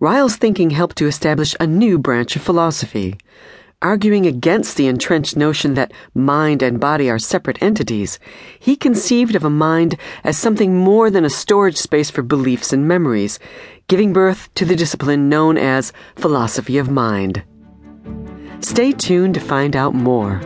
Ryle's thinking helped to establish a new branch of philosophy. Arguing against the entrenched notion that mind and body are separate entities, he conceived of a mind as something more than a storage space for beliefs and memories, giving birth to the discipline known as philosophy of mind. Stay tuned to find out more.